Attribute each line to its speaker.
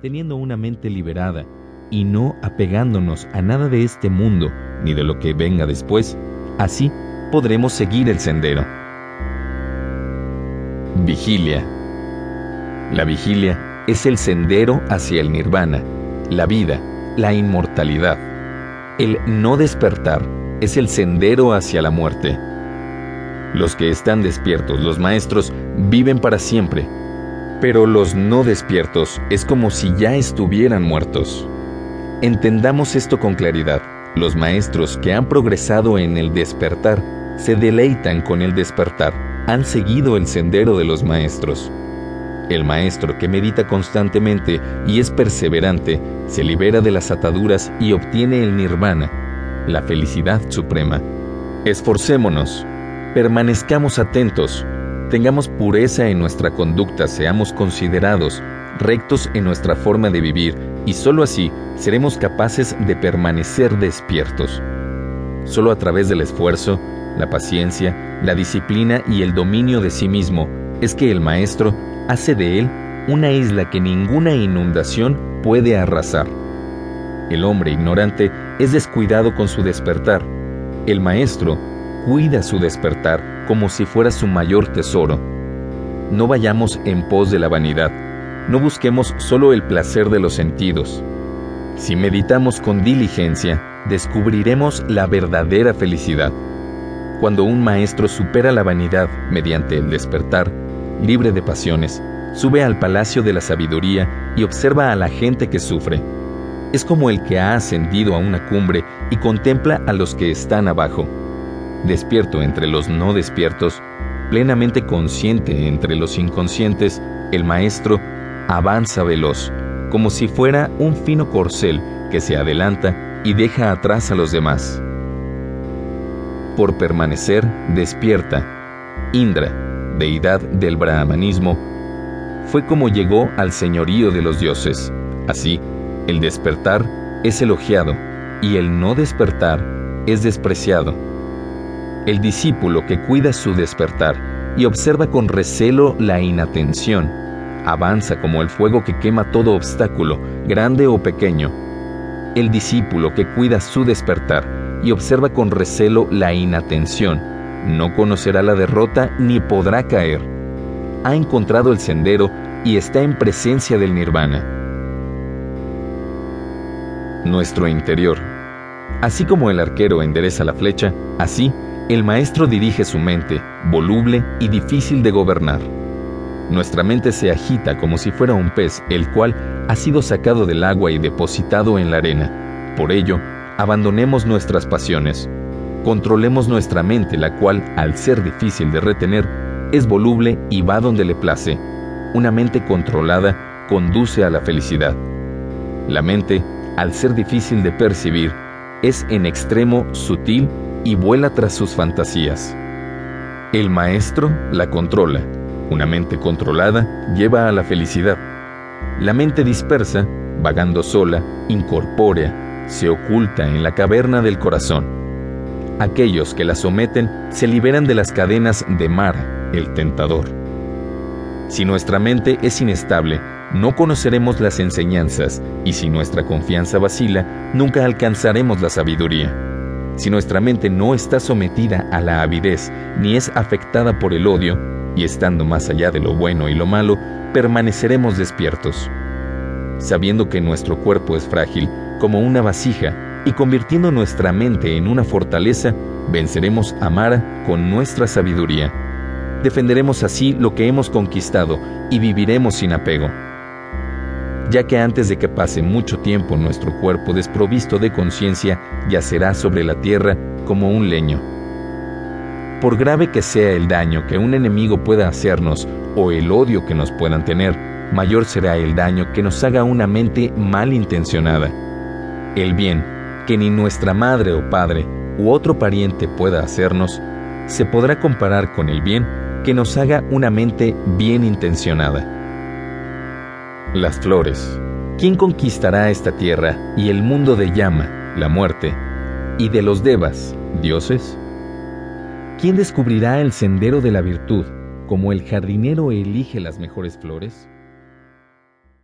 Speaker 1: teniendo una mente liberada y no apegándonos a nada de este mundo ni de lo que venga después, así podremos seguir el sendero. Vigilia. La vigilia es el sendero hacia el nirvana, la vida, la inmortalidad. El no despertar es el sendero hacia la muerte. Los que están despiertos, los maestros, viven para siempre, pero los no despiertos es como si ya estuvieran muertos. Entendamos esto con claridad. Los maestros que han progresado en el despertar se deleitan con el despertar, han seguido el sendero de los maestros. El maestro que medita constantemente y es perseverante se libera de las ataduras y obtiene el nirvana, la felicidad suprema. Esforcémonos, permanezcamos atentos, tengamos pureza en nuestra conducta, seamos considerados, rectos en nuestra forma de vivir, y sólo así seremos capaces de permanecer despiertos. Solo a través del esfuerzo, la paciencia, la disciplina y el dominio de sí mismo es que el Maestro hace de él una isla que ninguna inundación puede arrasar. El hombre ignorante es descuidado con su despertar. El Maestro cuida su despertar como si fuera su mayor tesoro. No vayamos en pos de la vanidad, no busquemos solo el placer de los sentidos. Si meditamos con diligencia, descubriremos la verdadera felicidad. Cuando un maestro supera la vanidad mediante el despertar, libre de pasiones, sube al palacio de la sabiduría y observa a la gente que sufre. Es como el que ha ascendido a una cumbre y contempla a los que están abajo despierto entre los no despiertos, plenamente consciente entre los inconscientes, el maestro avanza veloz, como si fuera un fino corcel que se adelanta y deja atrás a los demás. Por permanecer despierta, Indra, deidad del brahmanismo, fue como llegó al señorío de los dioses. Así, el despertar es elogiado y el no despertar es despreciado el discípulo que cuida su despertar y observa con recelo la inatención, avanza como el fuego que quema todo obstáculo, grande o pequeño. El discípulo que cuida su despertar y observa con recelo la inatención, no conocerá la derrota ni podrá caer. Ha encontrado el sendero y está en presencia del nirvana. Nuestro interior. Así como el arquero endereza la flecha, así el maestro dirige su mente, voluble y difícil de gobernar. Nuestra mente se agita como si fuera un pez, el cual ha sido sacado del agua y depositado en la arena. Por ello, abandonemos nuestras pasiones. Controlemos nuestra mente, la cual, al ser difícil de retener, es voluble y va donde le place. Una mente controlada conduce a la felicidad. La mente, al ser difícil de percibir, es en extremo sutil y vuela tras sus fantasías. El maestro la controla. Una mente controlada lleva a la felicidad. La mente dispersa, vagando sola, incorpórea, se oculta en la caverna del corazón. Aquellos que la someten se liberan de las cadenas de Mar, el tentador. Si nuestra mente es inestable, no conoceremos las enseñanzas y si nuestra confianza vacila, nunca alcanzaremos la sabiduría. Si nuestra mente no está sometida a la avidez ni es afectada por el odio, y estando más allá de lo bueno y lo malo, permaneceremos despiertos. Sabiendo que nuestro cuerpo es frágil como una vasija y convirtiendo nuestra mente en una fortaleza, venceremos a Mara con nuestra sabiduría. Defenderemos así lo que hemos conquistado y viviremos sin apego ya que antes de que pase mucho tiempo nuestro cuerpo desprovisto de conciencia yacerá sobre la tierra como un leño. Por grave que sea el daño que un enemigo pueda hacernos o el odio que nos puedan tener, mayor será el daño que nos haga una mente malintencionada. El bien que ni nuestra madre o padre u otro pariente pueda hacernos, se podrá comparar con el bien que nos haga una mente bien intencionada. Las flores. ¿Quién conquistará esta tierra y el mundo de llama, la muerte, y de los devas, dioses? ¿Quién descubrirá el sendero de la virtud, como el jardinero elige las mejores flores?